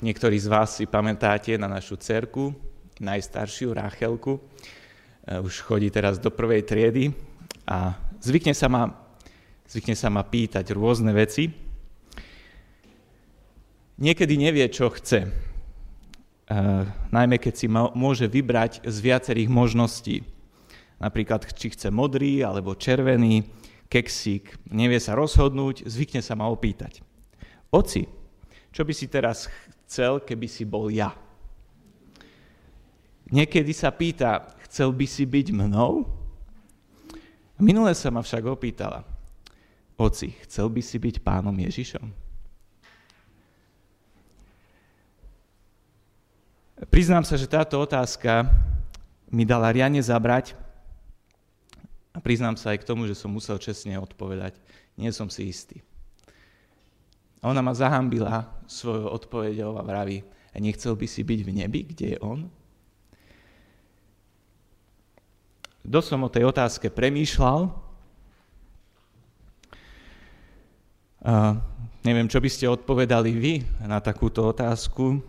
niektorí z vás si pamätáte na našu cerku, najstaršiu Ráchelku. E, už chodí teraz do prvej triedy a zvykne sa ma, zvykne sa ma pýtať rôzne veci. Niekedy nevie, čo chce. E, najmä keď si môže vybrať z viacerých možností. Napríklad, či chce modrý alebo červený, keksík, nevie sa rozhodnúť, zvykne sa ma opýtať. Oci, čo by si teraz chcel, keby si bol ja? Niekedy sa pýta, chcel by si byť mnou? Minule sa ma však opýtala, oci, chcel by si byť pánom Ježišom? Priznám sa, že táto otázka mi dala riadne zabrať a priznám sa aj k tomu, že som musel čestne odpovedať. Nie som si istý. A ona ma zahambila svojou odpovedou a vraví, a nechcel by si byť v nebi, kde je on? Kto som o tej otázke premýšľal, a neviem, čo by ste odpovedali vy na takúto otázku.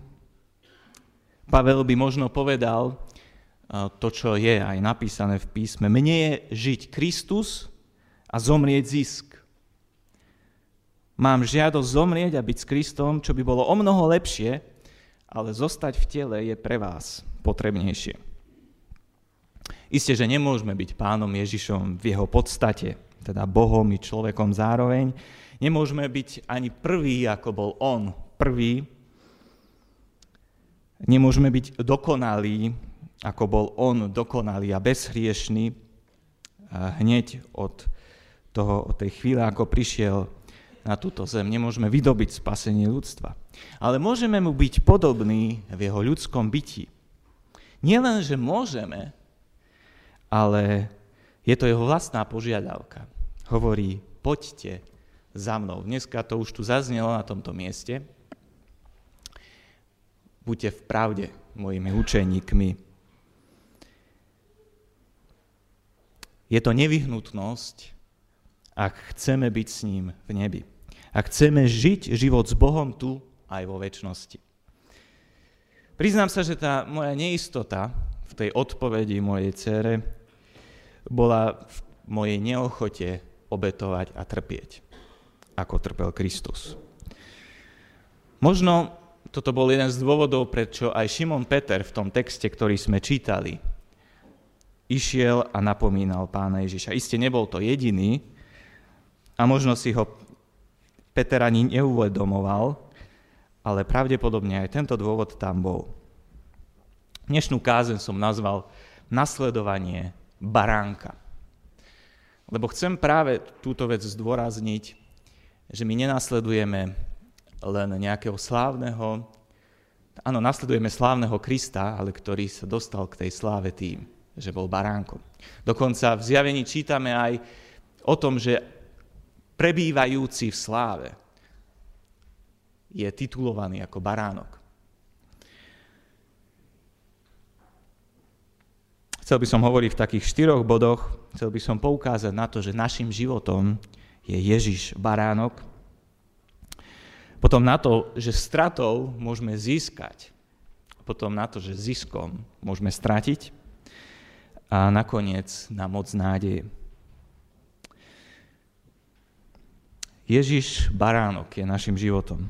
Pavel by možno povedal to, čo je aj napísané v písme. Mne je žiť Kristus a zomrieť zisk. Mám žiadosť zomrieť a byť s Kristom, čo by bolo o mnoho lepšie, ale zostať v tele je pre vás potrebnejšie. Isté, že nemôžeme byť pánom Ježišom v jeho podstate, teda Bohom i človekom zároveň. Nemôžeme byť ani prvý, ako bol on prvý. Nemôžeme byť dokonalí, ako bol on dokonalý a bezhriešný hneď od, toho, od tej chvíle, ako prišiel na túto zem. Nemôžeme vydobiť spasenie ľudstva. Ale môžeme mu byť podobní v jeho ľudskom byti. Nielen, že môžeme, ale je to jeho vlastná požiadavka. Hovorí, poďte za mnou. Dneska to už tu zaznelo na tomto mieste. Buďte v pravde mojimi učeníkmi. Je to nevyhnutnosť, ak chceme byť s ním v nebi. Ak chceme žiť život s Bohom tu aj vo väčšnosti. Priznám sa, že tá moja neistota v tej odpovedi mojej cére bola v mojej neochote obetovať a trpieť, ako trpel Kristus. Možno toto bol jeden z dôvodov, prečo aj Šimon Peter v tom texte, ktorý sme čítali, išiel a napomínal pána Ježiša. Isté nebol to jediný a možno si ho Peter ani neuvedomoval, ale pravdepodobne aj tento dôvod tam bol. Dnešnú kázen som nazval nasledovanie baránka. Lebo chcem práve túto vec zdôrazniť, že my nenasledujeme len nejakého slávneho, áno, nasledujeme slávneho Krista, ale ktorý sa dostal k tej sláve tým, že bol baránkom. Dokonca v zjavení čítame aj o tom, že prebývajúci v sláve je titulovaný ako baránok. Chcel by som hovoriť v takých štyroch bodoch, chcel by som poukázať na to, že našim životom je Ježiš baránok, potom na to, že stratou môžeme získať, potom na to, že ziskom môžeme stratiť a nakoniec na moc nádeje. Ježiš baránok je našim životom.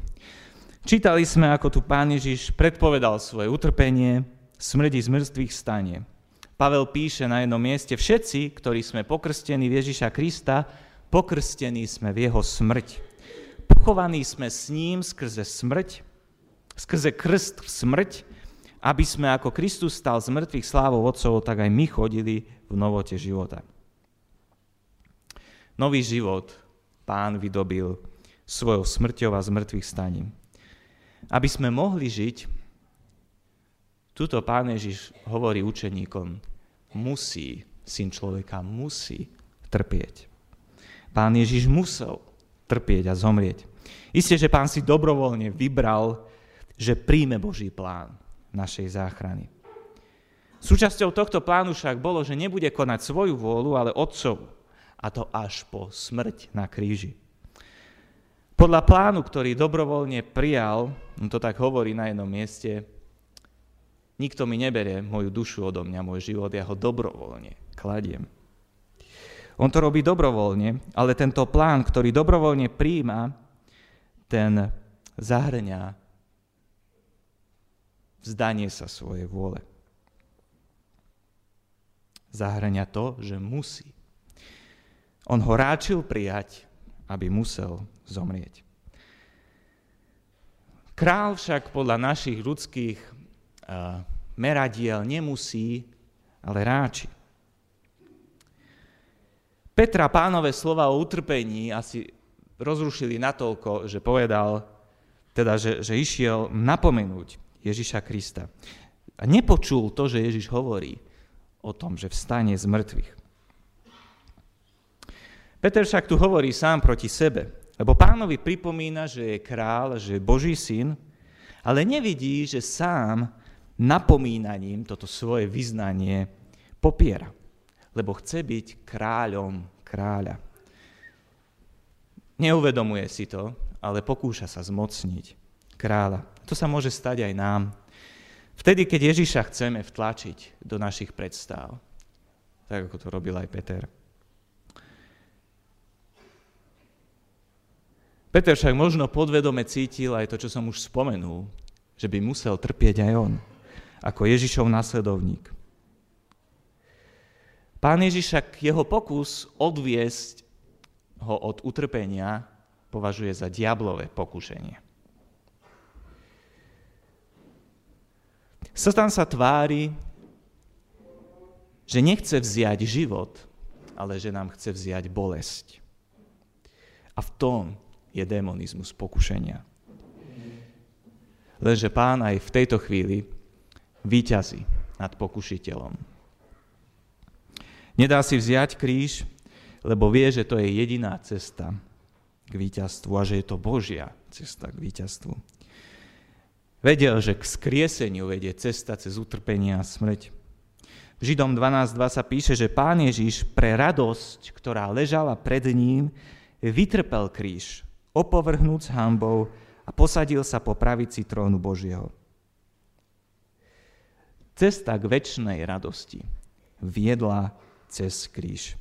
Čítali sme, ako tu pán Ježiš predpovedal svoje utrpenie, smrti z mŕtvych stane. Pavel píše na jednom mieste, všetci, ktorí sme pokrstení v Ježiša Krista, pokrstení sme v jeho smrť. Pochovaní sme s ním skrze smrť, skrze krst v smrť, aby sme ako Kristus stal z mŕtvych slávou Otcov, tak aj my chodili v novote života. Nový život pán vydobil svojou smrťou a z mŕtvych staním. Aby sme mohli žiť, tuto pán Ježiš hovorí učeníkom, musí, syn človeka musí trpieť. Pán Ježiš musel trpieť a zomrieť. Isté, že pán si dobrovoľne vybral, že príjme Boží plán našej záchrany. Súčasťou tohto plánu však bolo, že nebude konať svoju vôľu, ale Otcov. A to až po smrť na kríži. Podľa plánu, ktorý dobrovoľne prijal, on to tak hovorí na jednom mieste, nikto mi neberie moju dušu odo mňa, môj život, ja ho dobrovoľne kladiem. On to robí dobrovoľne, ale tento plán, ktorý dobrovoľne príjma, ten zahrňa vzdanie sa svojej vôle. Zahrňa to, že musí. On ho ráčil prijať, aby musel zomrieť. Král však podľa našich ľudských uh, meradiel nemusí, ale ráči. Petra pánové slova o utrpení asi rozrušili natoľko, že povedal, teda, že, že išiel napomenúť Ježiša Krista. A nepočul to, že Ježiš hovorí o tom, že vstane z mŕtvych. Peter však tu hovorí sám proti sebe, lebo pánovi pripomína, že je král, že je Boží syn, ale nevidí, že sám napomínaním toto svoje vyznanie popiera, lebo chce byť kráľom kráľa. Neuvedomuje si to, ale pokúša sa zmocniť kráľa. To sa môže stať aj nám. Vtedy, keď Ježiša chceme vtlačiť do našich predstav, tak ako to robil aj Peter. Peter však možno podvedome cítil aj to, čo som už spomenul, že by musel trpieť aj on, ako Ježišov následovník. Pán Ježiš však jeho pokus odviesť ho od utrpenia považuje za diablové pokušenie. Satan sa tvári, že nechce vziať život, ale že nám chce vziať bolesť. A v tom je demonizmus pokušenia. Lenže pán aj v tejto chvíli výťazí nad pokušiteľom. Nedá si vziať kríž, lebo vie, že to je jediná cesta k víťazstvu a že je to Božia cesta k víťazstvu. Vedel, že k skrieseniu vedie cesta cez utrpenie a smrť. V Židom 12.2 sa píše, že pán Ježiš pre radosť, ktorá ležala pred ním, vytrpel kríž, opovrhnúc hambou a posadil sa po pravici trónu Božieho. Cesta k väčšnej radosti viedla cez kríž.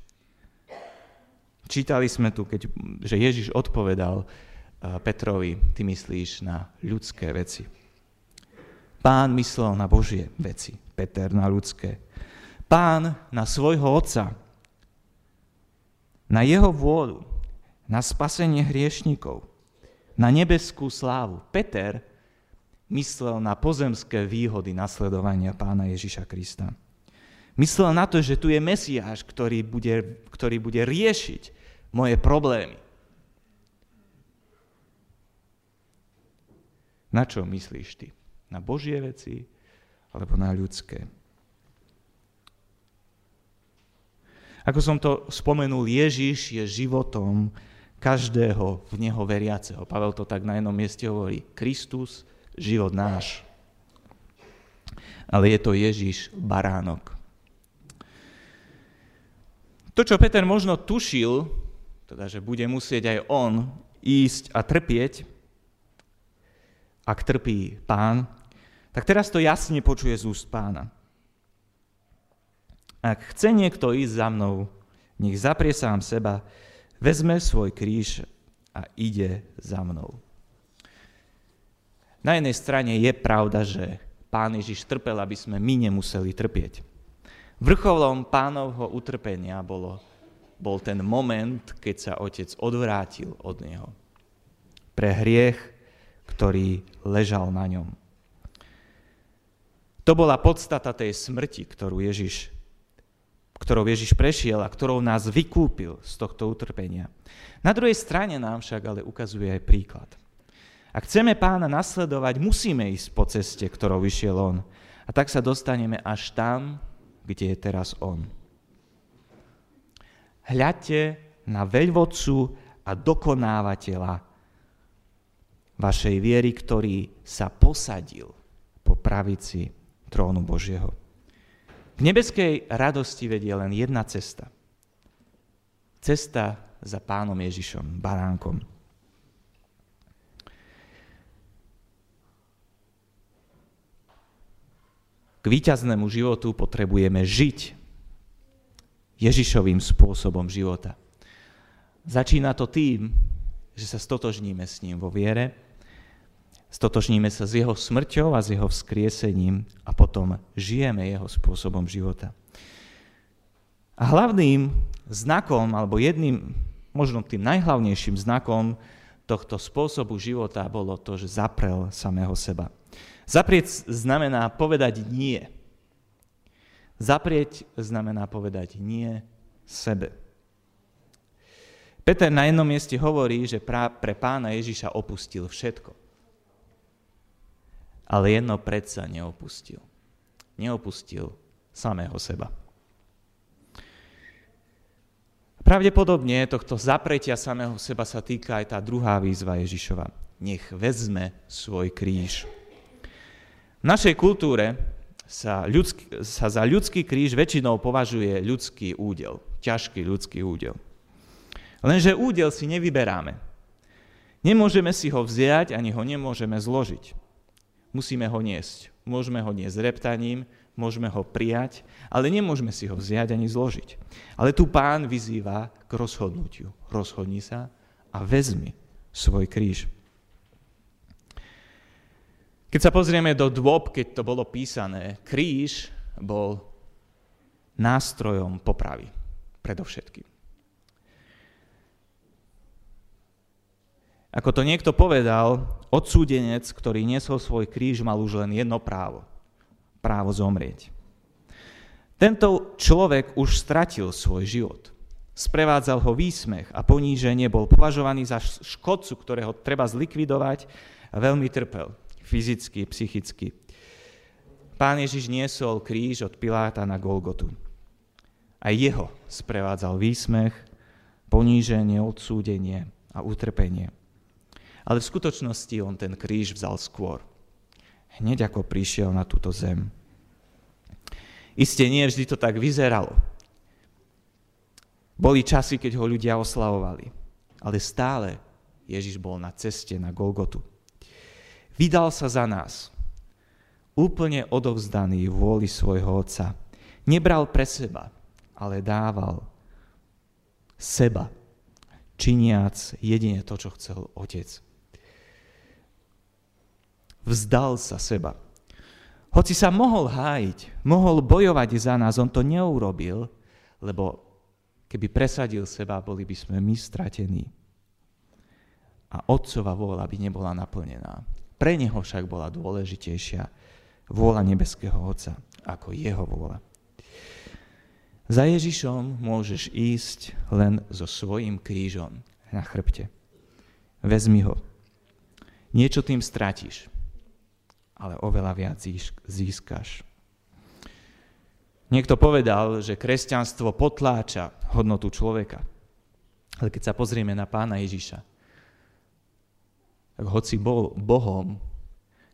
Čítali sme tu, keď, že Ježiš odpovedal Petrovi, ty myslíš na ľudské veci. Pán myslel na Božie veci, Peter na ľudské. Pán na svojho otca, na jeho vôľu, na spasenie hriešnikov, na nebeskú slávu. Peter myslel na pozemské výhody nasledovania pána Ježiša Krista. Myslel na to, že tu je Mesiáš, ktorý bude, ktorý bude riešiť moje problémy. Na čo myslíš ty? Na Božie veci alebo na ľudské? Ako som to spomenul, Ježiš je životom každého v Neho veriaceho. Pavel to tak na jednom mieste hovorí. Kristus, život náš. Ale je to Ježiš baránok. To, čo Peter možno tušil, teda, že bude musieť aj on ísť a trpieť, ak trpí pán, tak teraz to jasne počuje z úst pána. Ak chce niekto ísť za mnou, nech zaprie sám seba, vezme svoj kríž a ide za mnou. Na jednej strane je pravda, že pán Ježiš trpel, aby sme my nemuseli trpieť. Vrcholom pánovho utrpenia bolo, bol ten moment, keď sa otec odvrátil od neho. Pre hriech, ktorý ležal na ňom. To bola podstata tej smrti, ktorú Ježiš ktorou Ježiš prešiel a ktorou nás vykúpil z tohto utrpenia. Na druhej strane nám však ale ukazuje aj príklad. Ak chceme pána nasledovať, musíme ísť po ceste, ktorou vyšiel on. A tak sa dostaneme až tam, kde je teraz on. Hľadte na veľvodcu a dokonávateľa vašej viery, ktorý sa posadil po pravici trónu Božieho. K nebeskej radosti vedie len jedna cesta. Cesta za pánom Ježišom, baránkom. K výťaznému životu potrebujeme žiť Ježišovým spôsobom života. Začína to tým, že sa stotožníme s ním vo viere, stotožníme sa s jeho smrťou a s jeho vzkriesením a potom žijeme jeho spôsobom života. A hlavným znakom, alebo jedným, možno tým najhlavnejším znakom tohto spôsobu života bolo to, že zaprel samého seba. Zaprieť znamená povedať nie. Zaprieť znamená povedať nie sebe. Peter na jednom mieste hovorí, že pre pána Ježiša opustil všetko. Ale jedno predsa neopustil. Neopustil samého seba. Pravdepodobne tohto zapretia samého seba sa týka aj tá druhá výzva Ježišova. Nech vezme svoj kríž. V našej kultúre sa, ľudský, sa za ľudský kríž väčšinou považuje ľudský údel, ťažký ľudský údel. Lenže údel si nevyberáme. Nemôžeme si ho vziať, ani ho nemôžeme zložiť. Musíme ho niesť. Môžeme ho niesť reptaním, môžeme ho prijať, ale nemôžeme si ho vziať ani zložiť. Ale tu pán vyzýva k rozhodnutiu. Rozhodni sa a vezmi svoj kríž. Keď sa pozrieme do dôb, keď to bolo písané, kríž bol nástrojom popravy, predovšetkým. Ako to niekto povedal, odsúdenec, ktorý niesol svoj kríž, mal už len jedno právo právo zomrieť. Tento človek už stratil svoj život. Sprevádzal ho výsmech a poníženie, bol považovaný za škodcu, ktorého treba zlikvidovať a veľmi trpel, fyzicky, psychicky. Pán Ježiš niesol kríž od Piláta na Golgotu. A jeho sprevádzal výsmech, poníženie, odsúdenie a utrpenie. Ale v skutočnosti on ten kríž vzal skôr hneď ako prišiel na túto zem. Isté nie vždy to tak vyzeralo. Boli časy, keď ho ľudia oslavovali, ale stále Ježiš bol na ceste na Golgotu. Vydal sa za nás, úplne odovzdaný vôli svojho Otca. Nebral pre seba, ale dával seba, činiac jedine to, čo chcel Otec vzdal sa seba. Hoci sa mohol hájiť, mohol bojovať za nás, on to neurobil, lebo keby presadil seba, boli by sme my stratení. A otcova vôľa by nebola naplnená. Pre neho však bola dôležitejšia vôľa nebeského Otca ako jeho vôľa. Za Ježišom môžeš ísť len so svojím krížom na chrbte. Vezmi ho. Niečo tým stratíš ale oveľa viac získaš. Niekto povedal, že kresťanstvo potláča hodnotu človeka. Ale keď sa pozrieme na pána Ježiša, tak hoci bol Bohom,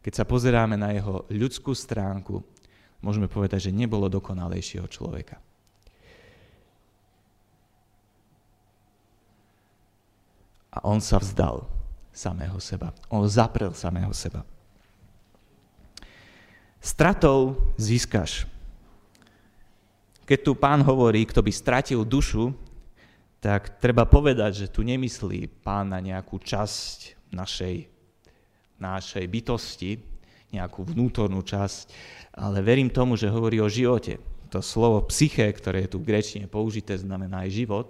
keď sa pozeráme na jeho ľudskú stránku, môžeme povedať, že nebolo dokonalejšieho človeka. A on sa vzdal samého seba. On zaprel samého seba. Stratou získaš. Keď tu pán hovorí, kto by stratil dušu, tak treba povedať, že tu nemyslí pán na nejakú časť našej, našej bytosti, nejakú vnútornú časť, ale verím tomu, že hovorí o živote. To slovo psyché, ktoré je tu v grečine použité, znamená aj život.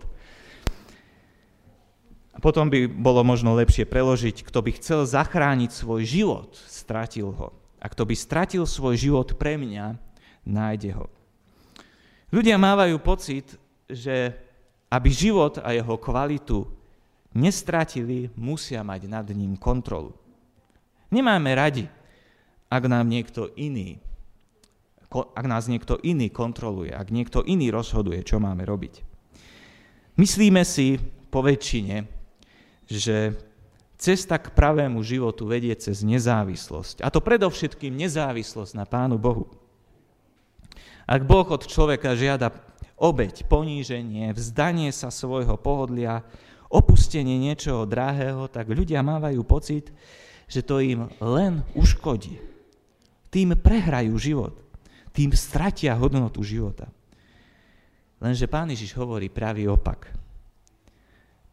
A potom by bolo možno lepšie preložiť, kto by chcel zachrániť svoj život, stratil ho. A kto by stratil svoj život pre mňa, nájde ho. Ľudia mávajú pocit, že aby život a jeho kvalitu nestratili, musia mať nad ním kontrolu. Nemáme radi, ak nám niekto iný ak nás niekto iný kontroluje, ak niekto iný rozhoduje, čo máme robiť. Myslíme si po väčšine, že Cesta k pravému životu vedie cez nezávislosť. A to predovšetkým nezávislosť na Pánu Bohu. Ak Boh od človeka žiada obeď, poníženie, vzdanie sa svojho pohodlia, opustenie niečoho drahého, tak ľudia mávajú pocit, že to im len uškodí. Tým prehrajú život. tým stratia hodnotu života. Lenže pán Ježiš hovorí pravý opak.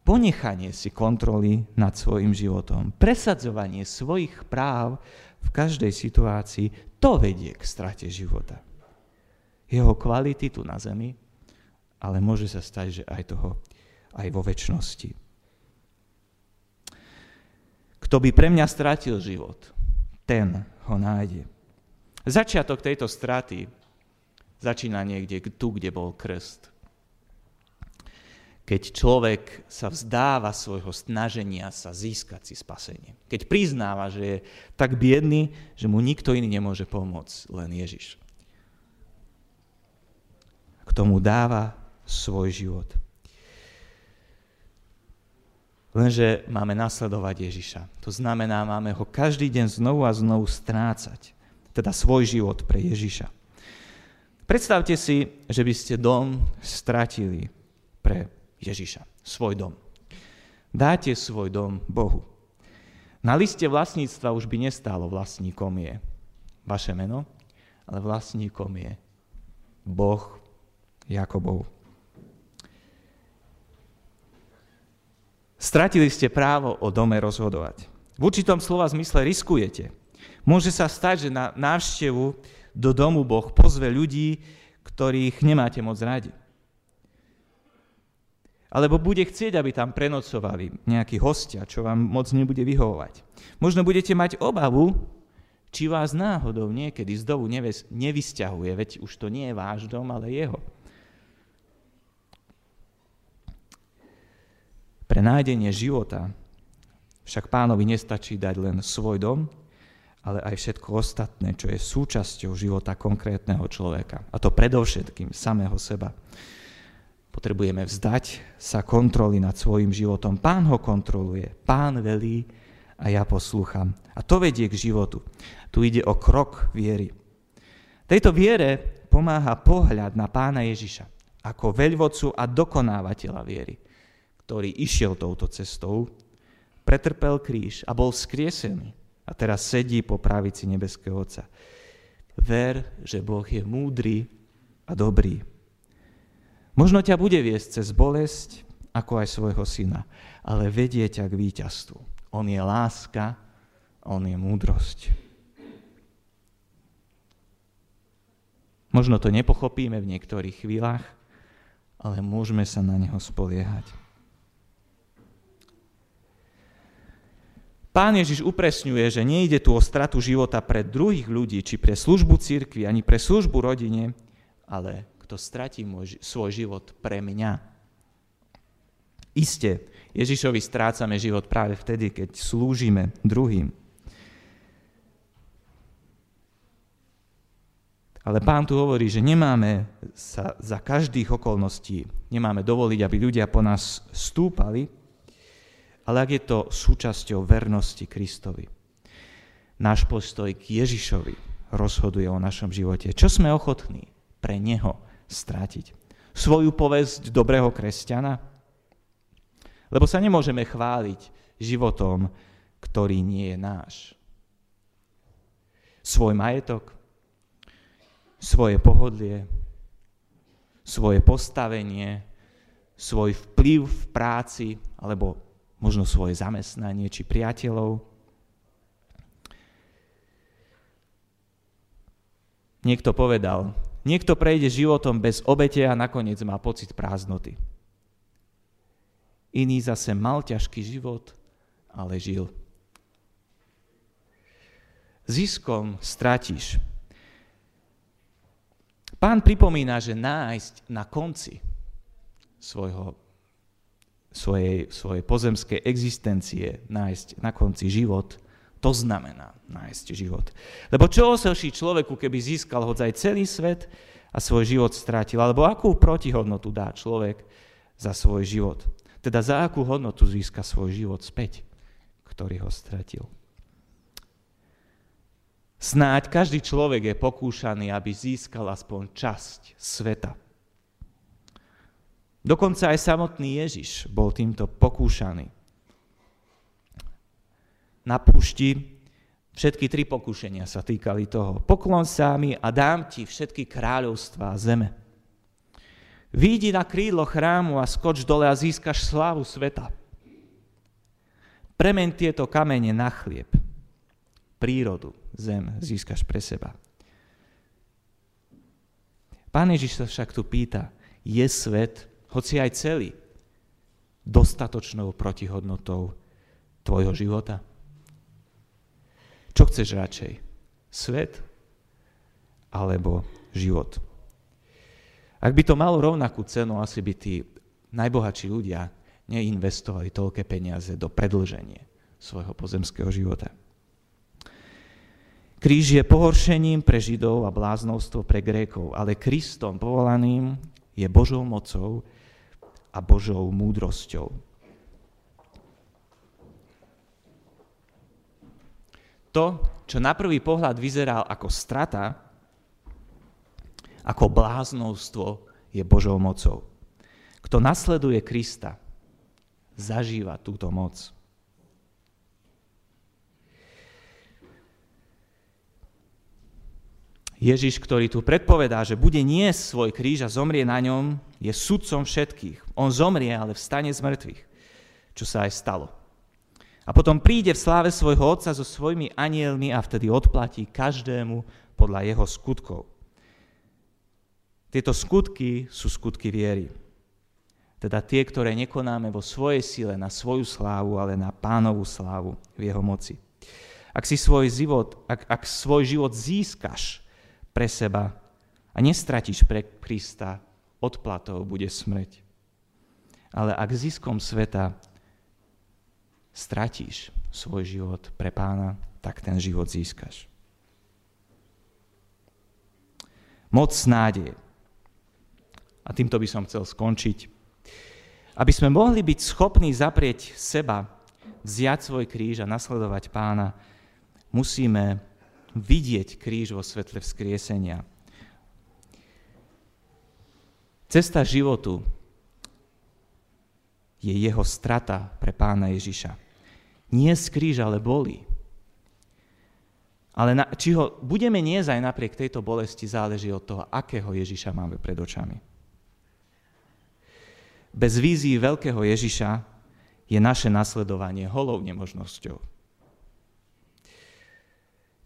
Ponechanie si kontroly nad svojim životom, presadzovanie svojich práv v každej situácii, to vedie k strate života. Jeho kvality tu na zemi, ale môže sa stať, že aj toho aj vo väčšnosti. Kto by pre mňa stratil život, ten ho nájde. Začiatok tejto straty začína niekde tu, kde bol krst. Keď človek sa vzdáva svojho snaženia sa získať si spasenie. Keď priznáva, že je tak biedný, že mu nikto iný nemôže pomôcť, len Ježiš. K tomu dáva svoj život. Lenže máme nasledovať Ježiša. To znamená, máme ho každý deň znovu a znovu strácať teda svoj život pre Ježiša. Predstavte si, že by ste dom stratili pre Ježiša, svoj dom. Dáte svoj dom Bohu. Na liste vlastníctva už by nestálo vlastníkom je vaše meno, ale vlastníkom je Boh Jakobov. Stratili ste právo o dome rozhodovať. V určitom slova zmysle riskujete, Môže sa stať, že na návštevu do domu Boh pozve ľudí, ktorých nemáte moc radi. Alebo bude chcieť, aby tam prenocovali nejakí hostia, čo vám moc nebude vyhovovať. Možno budete mať obavu, či vás náhodou niekedy z domu nevysťahuje, veď už to nie je váš dom, ale jeho. Pre nájdenie života však pánovi nestačí dať len svoj dom, ale aj všetko ostatné, čo je súčasťou života konkrétneho človeka. A to predovšetkým samého seba. Potrebujeme vzdať sa kontroly nad svojim životom. Pán ho kontroluje, pán velí a ja poslúcham. A to vedie k životu. Tu ide o krok viery. Tejto viere pomáha pohľad na pána Ježiša ako veľvodcu a dokonávateľa viery, ktorý išiel touto cestou, pretrpel kríž a bol skriesený a teraz sedí po pravici nebeského Otca. Ver, že Boh je múdry a dobrý. Možno ťa bude viesť cez bolesť, ako aj svojho syna, ale vedie ťa k víťazstvu. On je láska, on je múdrosť. Možno to nepochopíme v niektorých chvíľach, ale môžeme sa na neho spoliehať. Pán Ježiš upresňuje, že nejde tu o stratu života pre druhých ľudí, či pre službu církvy, ani pre službu rodine, ale kto stratí môj, svoj život pre mňa. Isté, Ježišovi strácame život práve vtedy, keď slúžime druhým. Ale pán tu hovorí, že nemáme sa za každých okolností, nemáme dovoliť, aby ľudia po nás stúpali, ale ak je to súčasťou vernosti Kristovi. Náš postoj k Ježišovi rozhoduje o našom živote. Čo sme ochotní pre Neho strátiť? Svoju povesť dobrého kresťana? Lebo sa nemôžeme chváliť životom, ktorý nie je náš. Svoj majetok, svoje pohodlie, svoje postavenie, svoj vplyv v práci alebo možno svoje zamestnanie či priateľov. Niekto povedal, niekto prejde životom bez obete a nakoniec má pocit prázdnoty. Iný zase mal ťažký život, ale žil. Ziskom stratíš. Pán pripomína, že nájsť na konci svojho svojej, svojej pozemskej existencie nájsť na konci život, to znamená nájsť život. Lebo čo oselší človeku, keby získal hoď aj celý svet a svoj život strátil? Alebo akú protihodnotu dá človek za svoj život? Teda za akú hodnotu získa svoj život späť, ktorý ho stratil? Snáď každý človek je pokúšaný, aby získal aspoň časť sveta. Dokonca aj samotný Ježiš bol týmto pokúšaný. Na púšti Všetky tri pokušenia sa týkali toho. Poklon sa mi a dám ti všetky kráľovstvá zeme. Výjdi na krídlo chrámu a skoč dole a získaš slávu sveta. Premen tieto kamene na chlieb. Prírodu, zem získaš pre seba. Pán Ježiš sa však tu pýta, je svet, hoci aj celý, dostatočnou protihodnotou tvojho života? Čo chceš radšej? Svet alebo život? Ak by to malo rovnakú cenu, asi by tí najbohatší ľudia neinvestovali toľké peniaze do predlženia svojho pozemského života. Kríž je pohoršením pre Židov a bláznovstvo pre Grékov, ale Kristom povolaným je Božou mocou a Božou múdrosťou. To, čo na prvý pohľad vyzeral ako strata, ako bláznovstvo, je Božou mocou. Kto nasleduje Krista, zažíva túto moc. Ježiš, ktorý tu predpovedá, že bude niesť svoj kríž a zomrie na ňom, je sudcom všetkých. On zomrie, ale vstane z mŕtvych, čo sa aj stalo. A potom príde v sláve svojho Otca so svojimi anielmi a vtedy odplatí každému podľa jeho skutkov. Tieto skutky sú skutky viery. Teda tie, ktoré nekonáme vo svojej sile na svoju slávu, ale na pánovú slávu v jeho moci. Ak si svoj život, ak, ak svoj život získaš pre seba a nestratíš pre Krista, odplatou bude smrť. Ale ak ziskom sveta stratíš svoj život pre pána, tak ten život získaš. Moc nádeje. A týmto by som chcel skončiť. Aby sme mohli byť schopní zaprieť seba, vziať svoj kríž a nasledovať pána, musíme vidieť kríž vo svetle vzkriesenia. Cesta životu je jeho strata pre pána Ježiša. Nie z kríža, ale boli. Ale na, či ho budeme niesť aj napriek tejto bolesti, záleží od toho, akého Ježiša máme pred očami. Bez vízii veľkého Ježiša je naše nasledovanie holou nemožnosťou.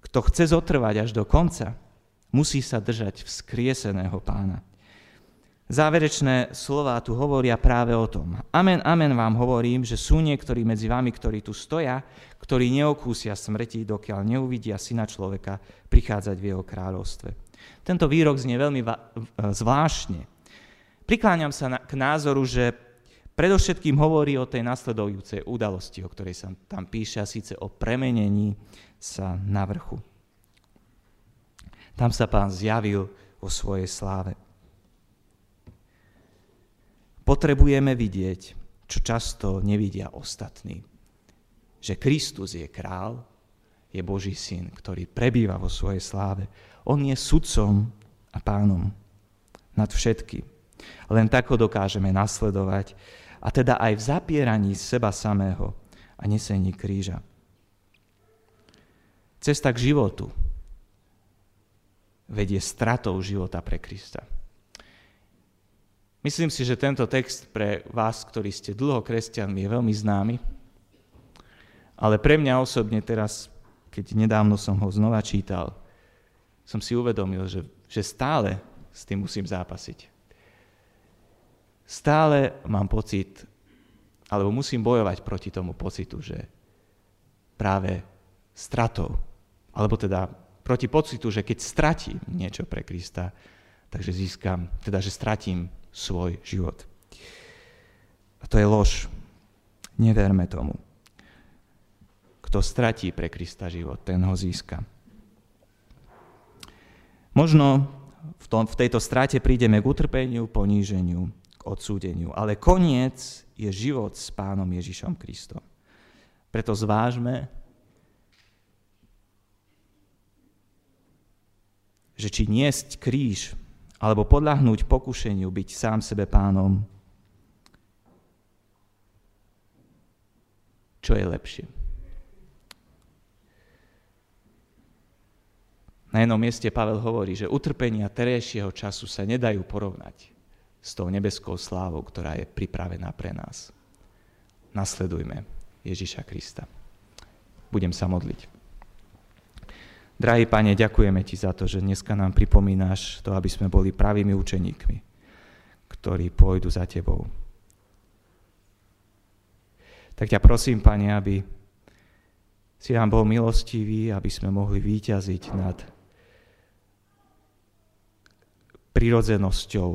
Kto chce zotrvať až do konca, musí sa držať vzkrieseného pána. Záverečné slova tu hovoria práve o tom. Amen, amen vám hovorím, že sú niektorí medzi vami, ktorí tu stoja, ktorí neokúsia smrti, dokiaľ neuvidia syna človeka prichádzať v jeho kráľovstve. Tento výrok znie veľmi zvláštne. Prikláňam sa na, k názoru, že predovšetkým hovorí o tej nasledujúcej udalosti, o ktorej sa tam píše, a síce o premenení sa na vrchu. Tam sa pán zjavil vo svojej sláve. Potrebujeme vidieť, čo často nevidia ostatní. Že Kristus je král, je Boží syn, ktorý prebýva vo svojej sláve. On je sudcom a pánom nad všetkým. Len tak ho dokážeme nasledovať a teda aj v zapieraní seba samého a nesení kríža. Cesta k životu vedie stratou života pre Krista. Myslím si, že tento text pre vás, ktorí ste dlho kresťanmi, je veľmi známy, ale pre mňa osobne teraz, keď nedávno som ho znova čítal, som si uvedomil, že, že stále s tým musím zápasiť. Stále mám pocit, alebo musím bojovať proti tomu pocitu, že práve stratou alebo teda proti pocitu, že keď stratím niečo pre Krista, takže získam, teda že stratím svoj život. A to je lož. Neverme tomu. Kto stratí pre Krista život, ten ho získa. Možno v, tom, v tejto strate prídeme k utrpeniu, poníženiu, k odsúdeniu, ale koniec je život s pánom Ježišom Kristom. Preto zvážme, že či niesť kríž, alebo podľahnúť pokušeniu byť sám sebe pánom, čo je lepšie. Na jednom mieste Pavel hovorí, že utrpenia terejšieho času sa nedajú porovnať s tou nebeskou slávou, ktorá je pripravená pre nás. Nasledujme Ježiša Krista. Budem sa modliť. Drahý Pane, ďakujeme Ti za to, že dneska nám pripomínaš to, aby sme boli pravými učeníkmi, ktorí pôjdu za Tebou. Tak ťa prosím, Pane, aby si nám bol milostivý, aby sme mohli výťaziť nad prirodzenosťou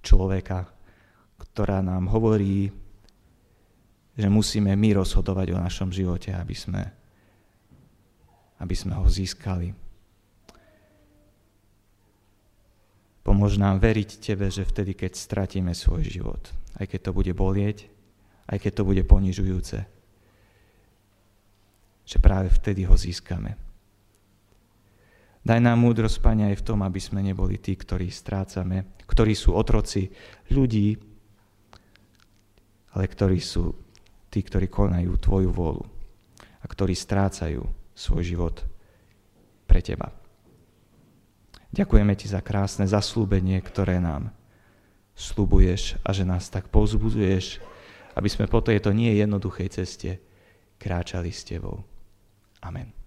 človeka, ktorá nám hovorí, že musíme my rozhodovať o našom živote, aby sme, aby sme ho získali. Pomôž nám veriť Tebe, že vtedy, keď stratíme svoj život, aj keď to bude bolieť, aj keď to bude ponižujúce, že práve vtedy ho získame. Daj nám múdrosť, Pane, aj v tom, aby sme neboli tí, ktorí strácame, ktorí sú otroci ľudí, ale ktorí sú tí, ktorí konajú Tvoju vôľu a ktorí strácajú svoj život pre Teba. Ďakujeme Ti za krásne zaslúbenie, ktoré nám slubuješ a že nás tak povzbudzuješ, aby sme po tejto nie jednoduchej ceste kráčali s Tebou. Amen.